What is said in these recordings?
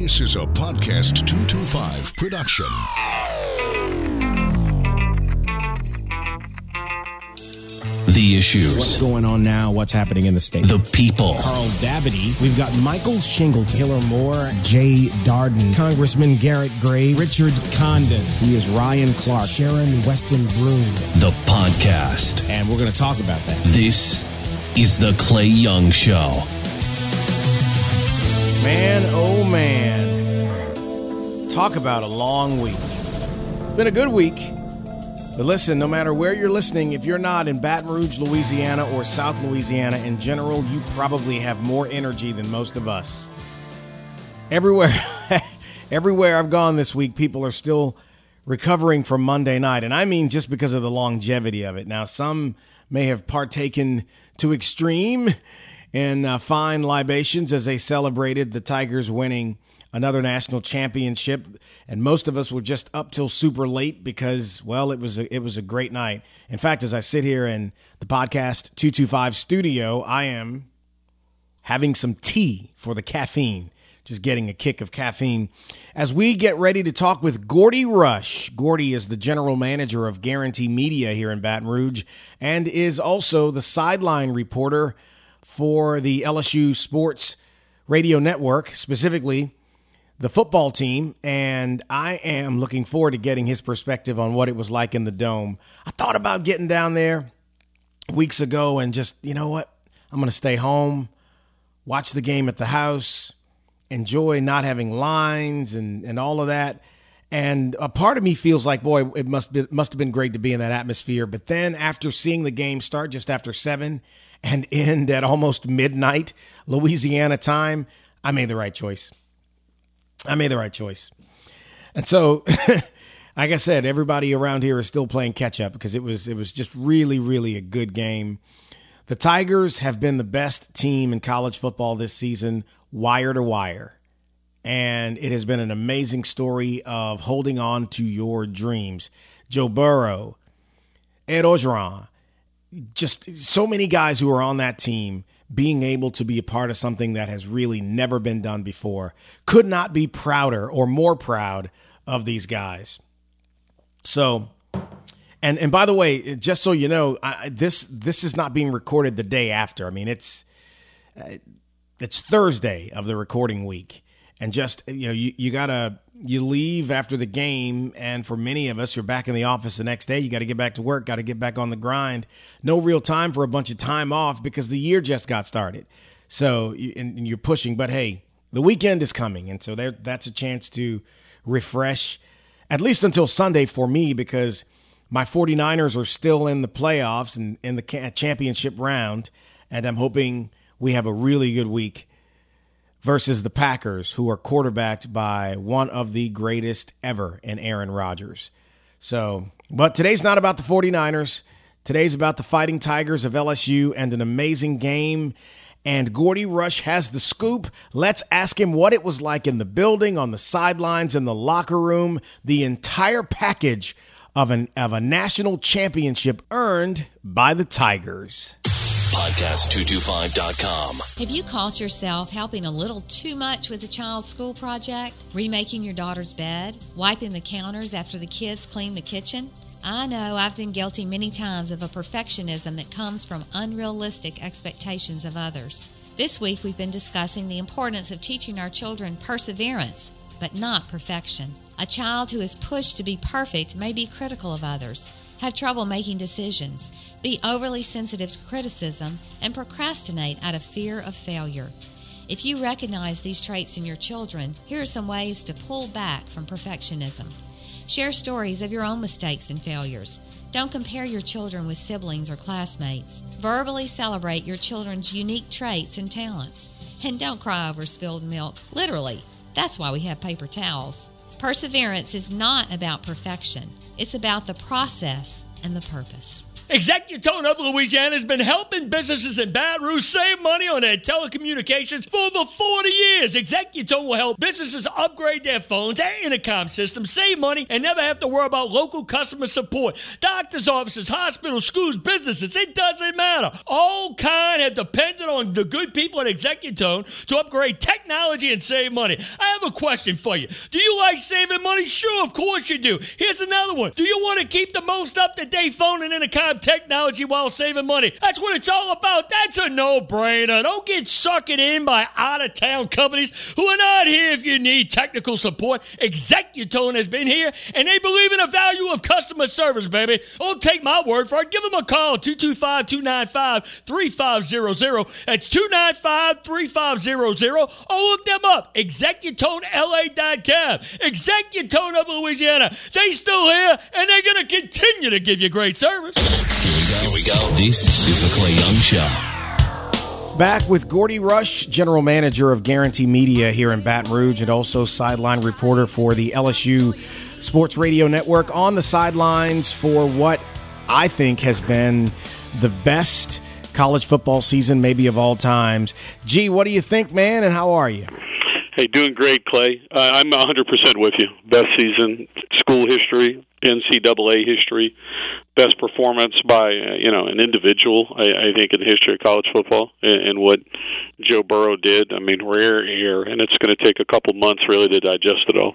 This is a Podcast 225 production. The issues. What's going on now? What's happening in the state? The people. Carl Dabadie. We've got Michael Shingle, Taylor Moore, Jay Darden, Congressman Garrett Gray, Richard Condon. He is Ryan Clark, Sharon Weston Broome. The podcast. And we're going to talk about that. This is the Clay Young Show. Man, oh man. Talk about a long week. It's been a good week. But listen, no matter where you're listening, if you're not in Baton Rouge, Louisiana, or South Louisiana in general, you probably have more energy than most of us. Everywhere, everywhere I've gone this week, people are still recovering from Monday night. And I mean just because of the longevity of it. Now, some may have partaken to extreme in uh, fine libations as they celebrated the Tigers winning another national championship and most of us were just up till super late because well it was a, it was a great night in fact as i sit here in the podcast 225 studio i am having some tea for the caffeine just getting a kick of caffeine as we get ready to talk with Gordy Rush. Gordy is the general manager of Guarantee Media here in Baton Rouge and is also the sideline reporter for the LSU Sports Radio Network, specifically the football team, and I am looking forward to getting his perspective on what it was like in the dome. I thought about getting down there weeks ago and just, you know what? I'm going to stay home, watch the game at the house, enjoy not having lines and, and all of that. And a part of me feels like, boy, it must be, must have been great to be in that atmosphere. But then after seeing the game start just after seven and end at almost midnight Louisiana time, I made the right choice. I made the right choice. And so, like I said, everybody around here is still playing catch up because it was it was just really really a good game. The Tigers have been the best team in college football this season, wire to wire. And it has been an amazing story of holding on to your dreams. Joe Burrow, Ed Orgeron, just so many guys who are on that team being able to be a part of something that has really never been done before. Could not be prouder or more proud of these guys. So, and and by the way, just so you know, I, this this is not being recorded the day after. I mean, it's uh, it's Thursday of the recording week, and just you know, you you gotta you leave after the game, and for many of us, you're back in the office the next day. You got to get back to work, got to get back on the grind. No real time for a bunch of time off because the year just got started. So, and you're pushing, but hey, the weekend is coming, and so there, that's a chance to refresh, at least until Sunday for me, because my 49ers are still in the playoffs and in the championship round, and I'm hoping we have a really good week versus the Packers, who are quarterbacked by one of the greatest ever in Aaron Rodgers. So, but today's not about the 49ers. Today's about the Fighting Tigers of LSU and an amazing game. And Gordy Rush has the scoop. Let's ask him what it was like in the building, on the sidelines, in the locker room, the entire package of, an, of a national championship earned by the Tigers podcast225.com. Have you caught yourself helping a little too much with a child's school project? Remaking your daughter's bed? Wiping the counters after the kids clean the kitchen? I know I've been guilty many times of a perfectionism that comes from unrealistic expectations of others. This week we've been discussing the importance of teaching our children perseverance, but not perfection. A child who is pushed to be perfect may be critical of others, have trouble making decisions, be overly sensitive to criticism, and procrastinate out of fear of failure. If you recognize these traits in your children, here are some ways to pull back from perfectionism. Share stories of your own mistakes and failures. Don't compare your children with siblings or classmates. Verbally celebrate your children's unique traits and talents. And don't cry over spilled milk. Literally. That's why we have paper towels. Perseverance is not about perfection, it's about the process and the purpose. Executone of Louisiana has been helping businesses in Baton Rouge save money on their telecommunications for over 40 years. Executone will help businesses upgrade their phones and intercom systems, save money, and never have to worry about local customer support. Doctors' offices, hospitals, schools, businesses, it doesn't matter. All kind have depended on the good people at Executone to upgrade technology and save money. I have a question for you. Do you like saving money? Sure, of course you do. Here's another one. Do you want to keep the most up to date phone and intercom technology while saving money? That's what it's all about. That's a no brainer. Don't get sucked in by out of town companies who are not here if you need technical support. Executone has been here and they believe in the value of customer service, baby. Don't take my word for it. Give them a call 225 295 3500. That's 295 3500 or look them up. ExecutoneLA.com. Executone of Louisiana. They still here and they're going to continue to give you great service. Here we go. This is the Clay Young Show. Back with Gordy Rush, general manager of Guarantee Media here in Baton Rouge, and also sideline reporter for the LSU Sports Radio Network on the sidelines for what I think has been the best college football season, maybe of all times. Gee, what do you think, man, and how are you? Hey, doing great, Clay. Uh, I'm 100% with you. Best season, school history, NCAA history, best performance by uh, you know an individual. I, I think in the history of college football, and, and what Joe Burrow did. I mean, rare air, and it's going to take a couple months really to digest it all.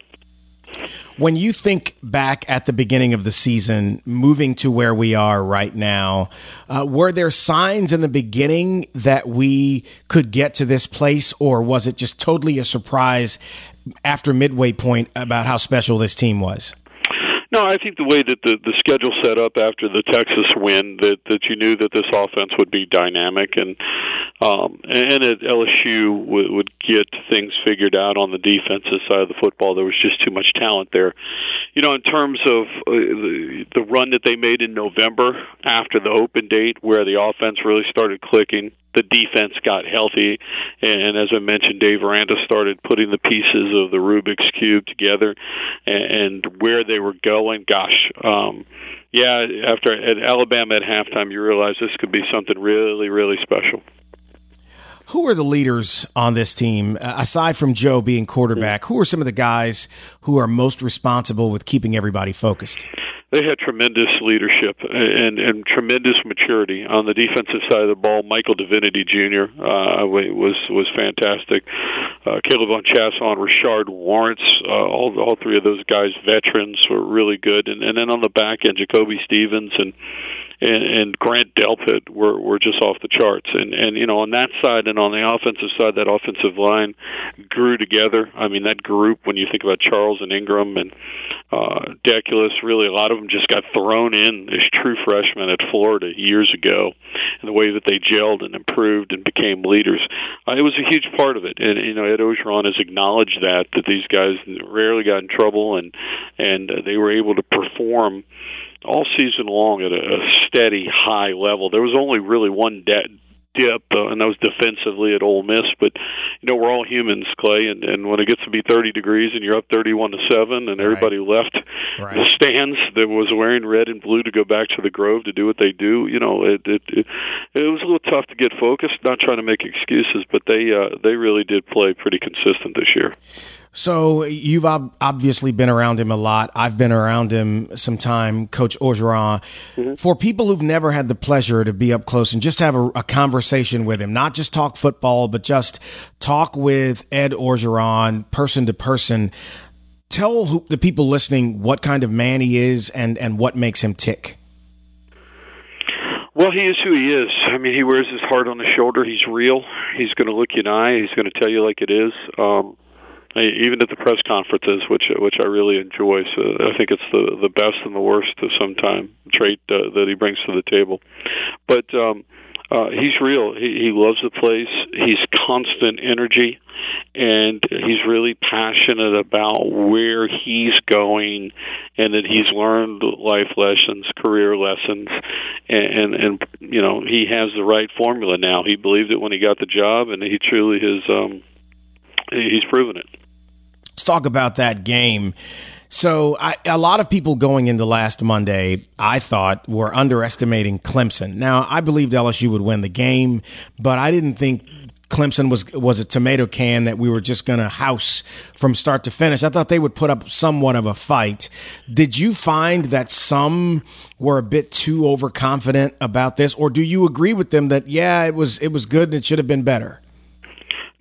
When you think back at the beginning of the season, moving to where we are right now, uh, were there signs in the beginning that we could get to this place, or was it just totally a surprise after midway point about how special this team was? No, I think the way that the the schedule set up after the Texas win, that that you knew that this offense would be dynamic, and um, and at LSU would, would get things figured out on the defensive side of the football. There was just too much talent there. You know, in terms of uh, the, the run that they made in November after the open date, where the offense really started clicking, the defense got healthy, and as I mentioned, Dave Aranda started putting the pieces of the Rubik's cube together, and, and where they were going. Gosh, um, yeah. After at Alabama at halftime, you realize this could be something really, really special. Who are the leaders on this team uh, aside from Joe being quarterback? Who are some of the guys who are most responsible with keeping everybody focused? they had tremendous leadership and, and tremendous maturity on the defensive side of the ball. Michael Divinity Jr. Uh, was was fantastic. Uh, K'Lavon Chaisson, Rashard Lawrence, uh, all all three of those guys, veterans, were really good. And, and then on the back end, Jacoby Stevens and and, and Grant Delpit were were just off the charts. And and you know on that side and on the offensive side, that offensive line grew together. I mean that group when you think about Charles and Ingram and uh, Deculus, really a lot of them just got thrown in as true freshmen at Florida years ago, and the way that they gelled and improved and became leaders, uh, it was a huge part of it. And you know Ed Orgeron has acknowledged that that these guys rarely got in trouble and and uh, they were able to perform all season long at a, a steady high level. There was only really one de- dip, uh, and that was defensively at Ole Miss. But you know, we're all humans, Clay, and and when it gets to be 30 degrees and you're up 31 to seven, and everybody right. left right. the stands that was wearing red and blue to go back to the Grove to do what they do, you know, it it it, it was a little tough to get focused. Not trying to make excuses, but they uh, they really did play pretty consistent this year. So you've ob- obviously been around him a lot. I've been around him some time, Coach Orgeron. Mm-hmm. For people who've never had the pleasure to be up close and just have a, a, conversation with him, not just talk football, but just talk with Ed Orgeron, person to person. Tell who, the people listening what kind of man he is and, and what makes him tick. Well, he is who he is. I mean, he wears his heart on his shoulder. He's real. He's going to look you in the eye. He's going to tell you like it is. Um, even at the press conferences, which which I really enjoy. So I think it's the the best and the worst of some time trait uh, that he brings to the table. But um, uh, he's real. He, he loves the place. He's constant energy, and he's really passionate about where he's going, and that he's learned life lessons, career lessons, and, and and you know he has the right formula now. He believed it when he got the job, and he truly has. Um, he's proven it. Let's talk about that game. So I, a lot of people going into last Monday, I thought, were underestimating Clemson. Now I believed LSU would win the game, but I didn't think Clemson was was a tomato can that we were just going to house from start to finish. I thought they would put up somewhat of a fight. Did you find that some were a bit too overconfident about this, or do you agree with them that yeah, it was it was good and it should have been better?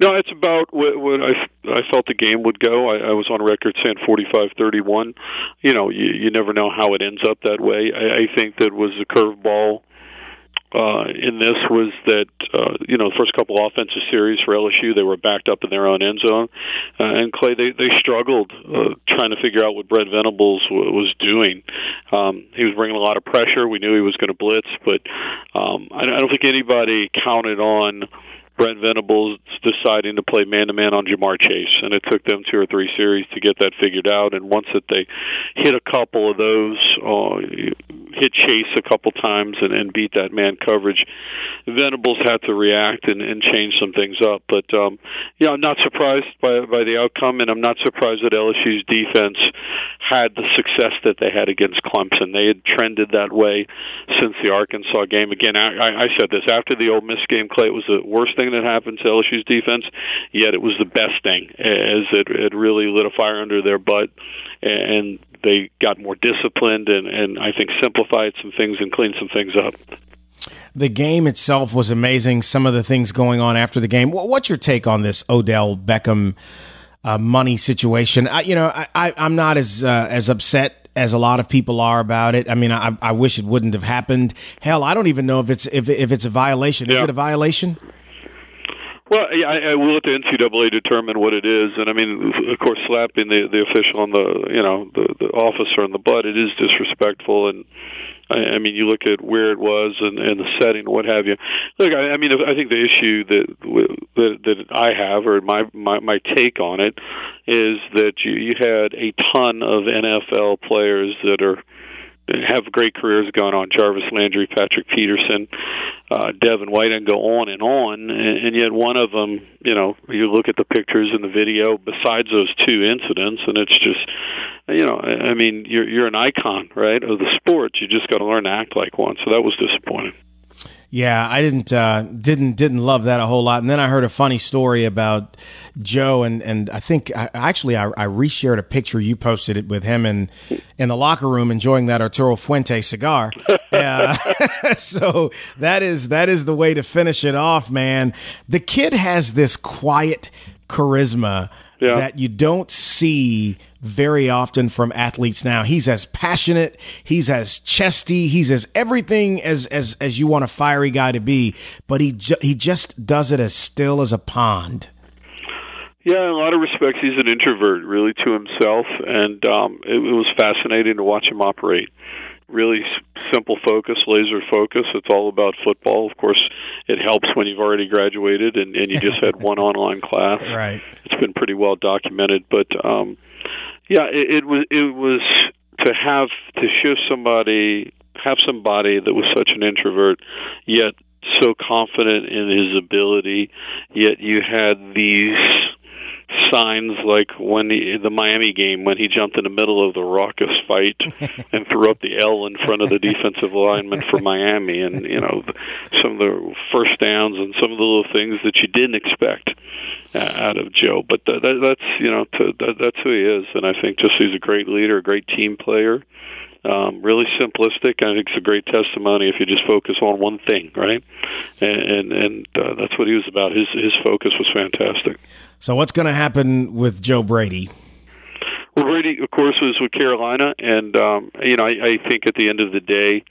No, it's about what, what I I felt the game would go. I, I was on record saying forty-five thirty-one. You know, you, you never know how it ends up that way. I, I think that was a curveball uh, in this was that uh, you know the first couple offensive series for LSU they were backed up in their own end zone, uh, and Clay they they struggled uh, trying to figure out what Brent Venables w- was doing. Um, he was bringing a lot of pressure. We knew he was going to blitz, but um, I, I don't think anybody counted on Brent Venables deciding to play man to man on Ja'Marr Chase, and it took them two or three series to get that figured out. And once that they hit a couple of those, uh, hit Chase a couple times and, and beat that man coverage, Venables had to react and, and change some things up. But um, yeah, I'm not surprised by by the outcome, and I'm not surprised that LSU's defense had the success that they had against Clemson. They had trended that way since the Arkansas game. Again, I, I said this after the Ole Miss game. Clay, it was the worst thing that happened to LSU's defense, yet it was the best thing as it, it really lit a fire under their butt, and they got more disciplined and, and I think simplified some things and cleaned some things up. The game itself was amazing. Some of the things going on after the game. What's your take on this Odell Beckham uh, money situation? I, you know, I, I'm not as uh, as upset as a lot of people are about it. I mean, I, I wish it wouldn't have happened. Hell, I don't even know if it's if, if it's a violation. Is it a violation? Well, yeah, I, I will let the NCAA determine what it is, and I mean, of course, slapping the the official on the you know the the officer on the butt, it is disrespectful, and I, I mean, you look at where it was and, and the setting, what have you. Look, I, I mean, I think the issue that that that I have, or my my my take on it, is that you you had a ton of NFL players that are have great careers going on. Jarvis Landry, Patrick Peterson, uh, Devin White, and go on and on. And, and yet, one of them, you know, you look at the pictures and the video. Besides those two incidents, and it's just, you know, I mean, you're you're an icon, right, of the sport. You just got to learn to act like one. So that was disappointing. Yeah, I didn't uh, didn't didn't love that a whole lot. And then I heard a funny story about Joe, and and I think I, actually I, I reshared a picture you posted it with him in in the locker room enjoying that Arturo Fuente cigar. Uh, so that is that is the way to finish it off, man. The kid has this quiet charisma Yeah. that you don't see very often from athletes now. He's as passionate, he's as chesty, he's as everything as as as you want a fiery guy to be, but he ju- he just does it as still as a pond. Yeah, in a lot of respects, he's an introvert, really to himself, and um, it, it was fascinating to watch him operate. Really simple focus, laser focus. It's all about football. Of course, it helps when you've already graduated and, and you just had one online class. Right. It's been pretty well documented, but um, yeah, it, it was it was to have to show somebody have somebody that was such an introvert, yet so confident in his ability, yet you had these signs like when he, the Miami game when he jumped in the middle of the raucous fight and threw up the L in front of the defensive lineman for Miami. And you know some of the first downs and some of the little things that you didn't expect uh, out of Joe. But that, that, that's you know to, that, that's who he is. And I think just he's a great leader a great team player um, really simplistic. I think it's a great testimony if you just focus on one thing, right? And and, and uh, that's what he was about. His his focus was fantastic. So what's going to happen with Joe Brady? Well, Brady, of course, was with Carolina, and um, you know, I, I think at the end of the day,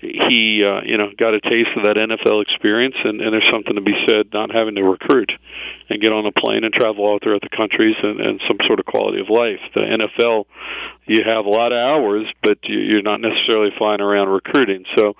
he uh, you know got a taste of that NFL experience, and, and there's something to be said not having to recruit and get on a plane and travel out throughout the countries and, and some sort of quality of life. The NFL, you have a lot of hours, but you, you're not necessarily flying around recruiting. So,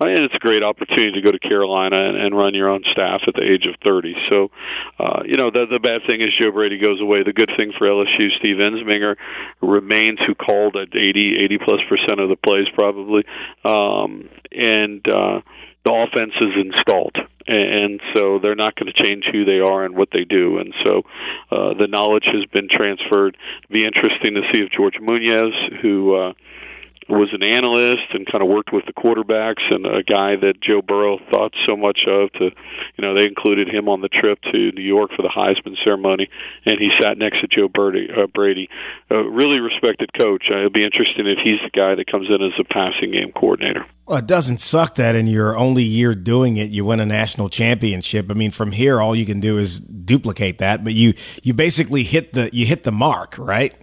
uh, and it's a great opportunity to go to Carolina and, and run your own staff at the age of 30. So, uh, you know, the, the bad thing is Joe Brady goes away. The good thing for LSU, Steve Ensminger remains, who called at 80, 80 plus percent of the plays probably, um, and uh, the offense is installed. and so they're not going to change who they are and what they do. And so uh, the knowledge has been transferred. It'd be interesting to see if George Munoz, who uh, was an analyst and kind of worked with the quarterbacks and a guy that Joe Burrow thought so much of to you know they included him on the trip to New York for the Heisman ceremony and he sat next to Joe Brady uh, Brady a really respected coach uh, it'll be interesting if he's the guy that comes in as a passing game coordinator well, it doesn't suck that in your only year doing it, you win a national championship. I mean, from here, all you can do is duplicate that, but you, you basically hit the, you hit the mark, right?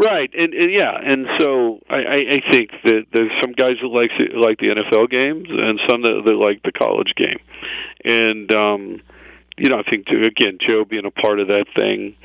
Right, and, and yeah, and so I, I I think that there's some guys that like like the NFL games, and some that, that like the college game, and um, you know, I think too, again, Joe being a part of that thing,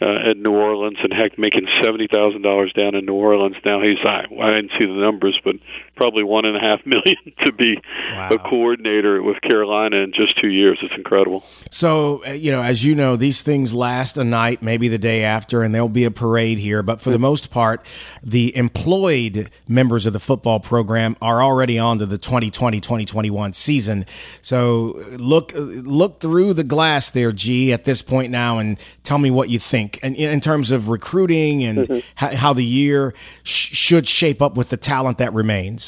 uh, at New Orleans, and heck, making seventy thousand dollars down in New Orleans. Now he's I, I didn't see the numbers, but probably one and a half million to be wow. a coordinator with Carolina in just two years. It's incredible. So uh, you know, as you know, these things last a night, maybe the day after, and there'll be a parade here. But for the most part, the employed members of the football program are already on to the 2020-2021 season. So look look through the glass there, G, at this point now, and tell me what you think think, and in terms of recruiting and mm-hmm. how, how, the year sh- should shape up with the talent that remains?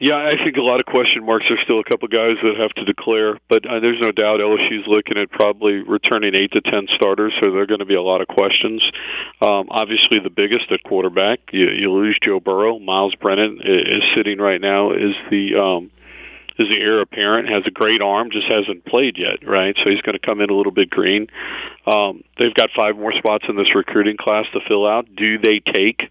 Yeah, I think a lot of question marks. There's still a couple guys that have to declare, but uh, there's no doubt LSU's looking at probably returning eight to ten starters, so there are going to be a lot of questions. Um, obviously, the biggest at quarterback, you, you lose Joe Burrow. Miles Brennan is sitting right now is the um, is the heir apparent, has a great arm, just hasn't played yet, right? So he's going to come in a little bit green. Um, they've got five more spots in this recruiting class to fill out. Do they take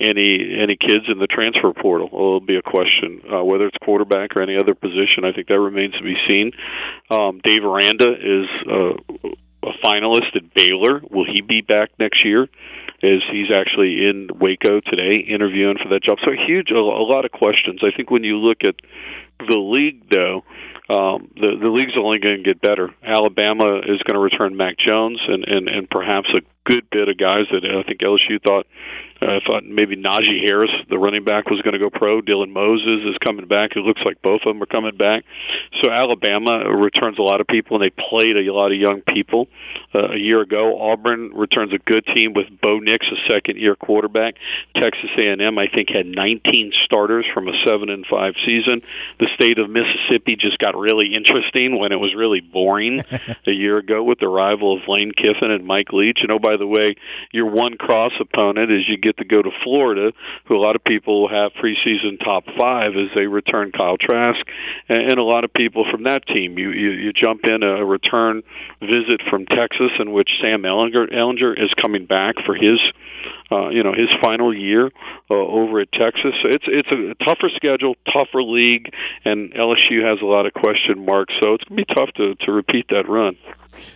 any any kids in the transfer portal? Well, it'll be a question. Uh, whether it's quarterback or any other position, I think that remains to be seen. Um, Dave Aranda is uh, a finalist at Baylor. Will he be back next year? Is he's actually in Waco today interviewing for that job? So a huge, a, a lot of questions. I think when you look at the league, though, um, the the league's only going to get better. Alabama is going to return Mac Jones and and and perhaps a good bit of guys that I think LSU thought uh, thought maybe Najee Harris, the running back, was going to go pro. Dylan Moses is coming back. It looks like both of them are coming back. So Alabama returns a lot of people, and they played a lot of young people uh, a year ago. Auburn returns a good team with Bo Nix, a second-year quarterback. Texas A&M, I think, had 19 starters from a seven and five season. The state of Mississippi just got really interesting when it was really boring a year ago with the arrival of Lane Kiffin and Mike Leach. And oh, by the way, your one cross opponent is you get to go to Florida, who a lot of people have preseason top five as they return Kyle Trask, and, and a lot of people from that team. You, you you jump in a return visit from Texas in which Sam Ellinger, Ehlinger is coming back for his uh, you know his final year uh, over at Texas. So it's it's a tougher schedule, tougher league, and LSU has a lot of question marks. So it's gonna be tough to to repeat that run.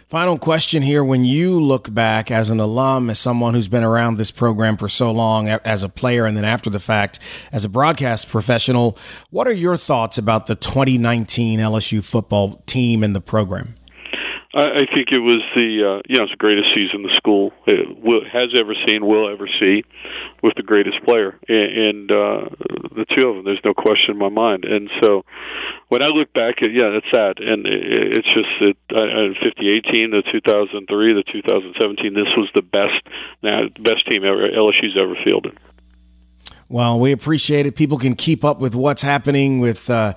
Final question here. When you look back as an alum, as someone who's been around this program for so long, as a player, and then after the fact, as a broadcast professional, what are your thoughts about the 2019 LSU football team and the program? I, I think it was the uh, you know it's the greatest season the school will, has ever seen, will ever see, with the greatest player, and, and uh, the two of them. There's no question in my mind. And so, when I look back at yeah, it's sad, and it, it's just that uh, 5018, the 2003, the 2017. This was the best, now best team ever LSU's ever fielded. Well, we appreciate it. People can keep up with what's happening with uh,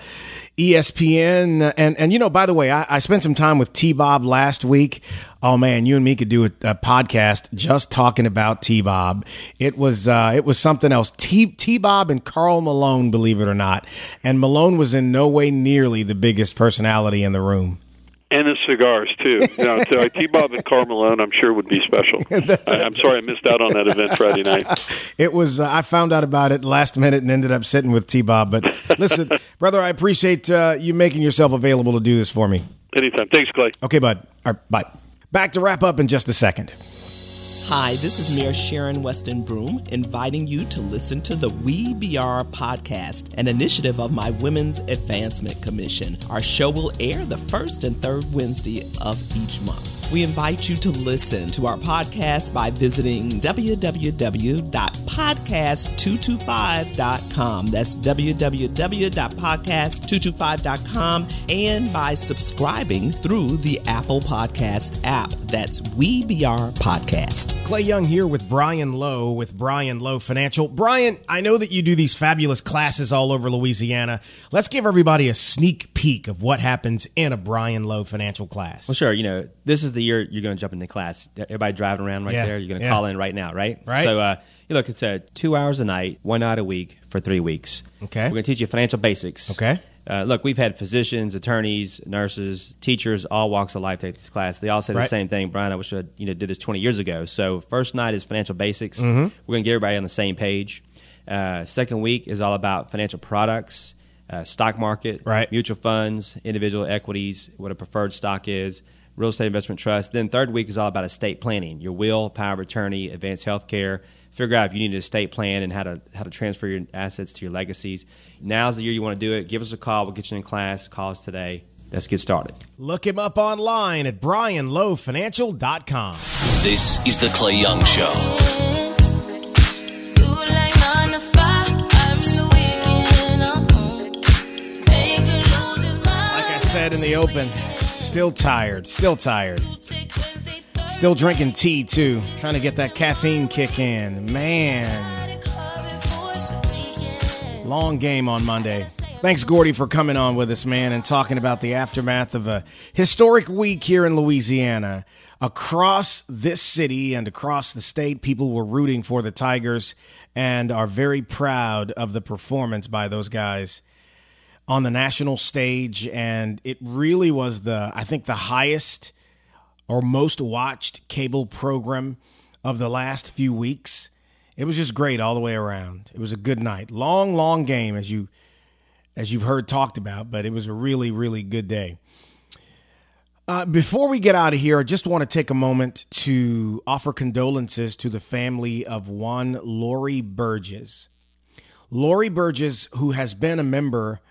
ESPN. And, and, you know, by the way, I, I spent some time with T Bob last week. Oh man, you and me could do a, a podcast just talking about T Bob. It was, uh, it was something else. T, T Bob and Karl Malone, believe it or not. And Malone was in no way nearly the biggest personality in the room and the cigars too. Know, so T Bob and Malone, I'm sure would be special. I, am sorry I missed out on that event Friday night. It was. Uh, I found out about it last minute and ended up sitting with T Bob. But listen, brother, I appreciate uh, you making yourself available to do this for me. Anytime. Thanks, Clay. Okay, bud. All right, bye. Back to wrap up in just a second. Hi, this is Mayor Sharon Weston Broome inviting you to listen to the We BR podcast, an initiative of my Women's Advancement Commission. Our show will air the first and third Wednesday of each month. We invite you to listen to our podcast by visiting www.podcast225.com. That's www.podcast225.com and by subscribing through the Apple Podcast app. That's We BR Podcast. Clay Young here with Brian Lowe with Brian Lowe Financial. Brian, I know that you do these fabulous classes all over Louisiana. Let's give everybody a sneak peek of what happens in a Brian Lowe Financial class. Well, sure. You know, this is the year you're going to jump into class. Everybody driving around right Yeah, there. You're going to yeah. call in right now, right? Right. So, uh, you look, it's uh, two hours a night, one night a week for three weeks. Okay. We're going to teach you financial basics. Okay. Uh, look, we've had physicians, attorneys, nurses, teachers, all walks of life take this class. They all say the same thing. Brian, I wish I you know did this 20 years ago. So first night is financial basics. Mm-hmm. We're going to get everybody on the same page. Uh, second week is all about financial products, uh, stock market, Right. mutual funds, individual equities, what a preferred stock is, real estate investment trust. Then third week is all about estate planning, your will, power of attorney, advanced health care. Figure out if you need an estate plan and how to how to transfer your assets to your legacies. Now's the year you want to do it. Give us a call. We'll get you in class. Call us today. Let's get started. Look him up online at brianlowfinancial.com. This is The Clay Young Show. Like I said in the open, still tired, still tired. Still drinking tea too, trying to get that caffeine kick in. Man, long game on Monday. Thanks, Gordy, for coming on with us, man, and talking about the aftermath of a historic week here in Louisiana. Across this city and across the state, people were rooting for the Tigers and are very proud of the performance by those guys on the national stage. And it really was the, I think, the highest or most watched cable program of the last few weeks. It was just great all the way around. It was a good night. Long, long game as you as you've heard talked about, but it was a really, really good day. Uh, before we get out of here, I just want to take a moment to offer condolences to the family of one Lori Burgess. Lori Burgess, who has been a member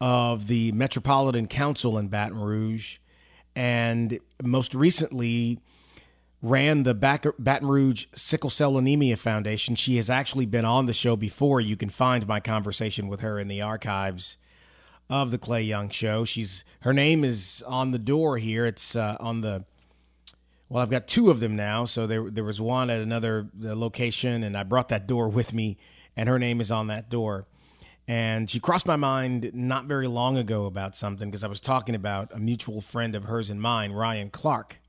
of the Metropolitan Council in Baton Rouge and most recently ran the Baton Rouge Sickle Cell Anemia Foundation. She has actually been on the show before. You can find my conversation with her in the archives of the Clay Young Show. She's her name is on the door here. It's uh, on the well, I've got two of them now. So there there was one at another uh, location, and I brought that door with me, and her name is on that door. And she crossed my mind not very long ago about something because I was talking about a mutual friend of hers and mine, Ryan Clark,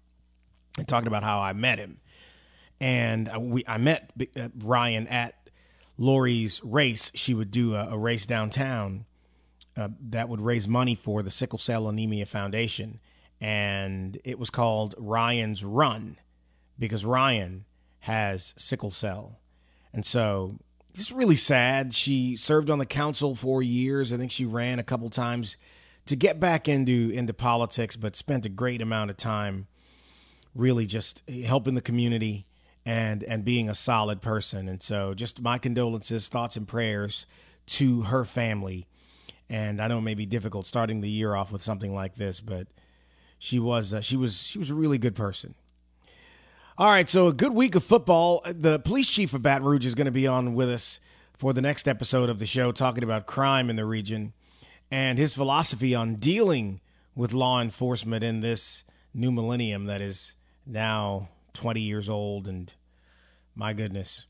and talking about how I met him. And I- we I met uh, Ryan at Lori's race. She would do a, a race downtown uh, that would raise money for the Sickle Cell Anemia Foundation. And it was called Ryan's Run because Ryan has sickle cell. And so it's really sad. She served on the council for years. I think she ran a couple times to get back into into politics, but spent a great amount of time really just helping the community and and being a solid person. And so just my condolences, thoughts and prayers to her family. And I know it may be difficult starting the year off with something like this, but she was uh, she was she was a really good person. All right, so a good week of football. The police chief of Baton Rouge is going to be on with us for the next episode of the show, talking about crime in the region and his philosophy on dealing with law enforcement in this new millennium that is now 20 years old. And my goodness.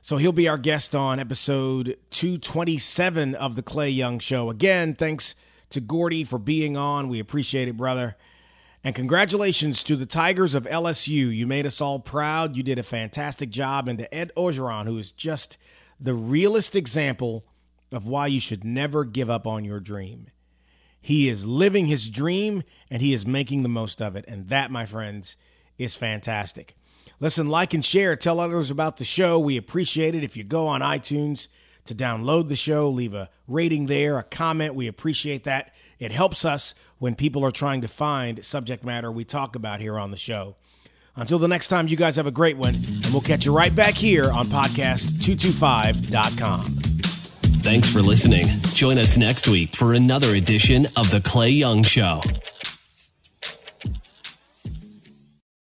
So he'll be our guest on episode 227 of The Clay Young Show. Again, thanks to Gordy for being on. We appreciate it, brother. And congratulations to the Tigers of LSU. You made us all proud. You did a fantastic job. And to Ed Orgeron, who is just the realest example of why you should never give up on your dream. He is living his dream and he is making the most of it. And that, my friends, is fantastic. Listen, like and share, tell others about the show. We appreciate it. If you go on iTunes to download the show, leave a rating there, a comment. We appreciate that. It helps us when people are trying to find subject matter we talk about here on the show. Until the next time, you guys have a great one, and we'll catch you right back here on podcast225.com. Thanks for listening. Join us next week for another edition of The Clay Young Show.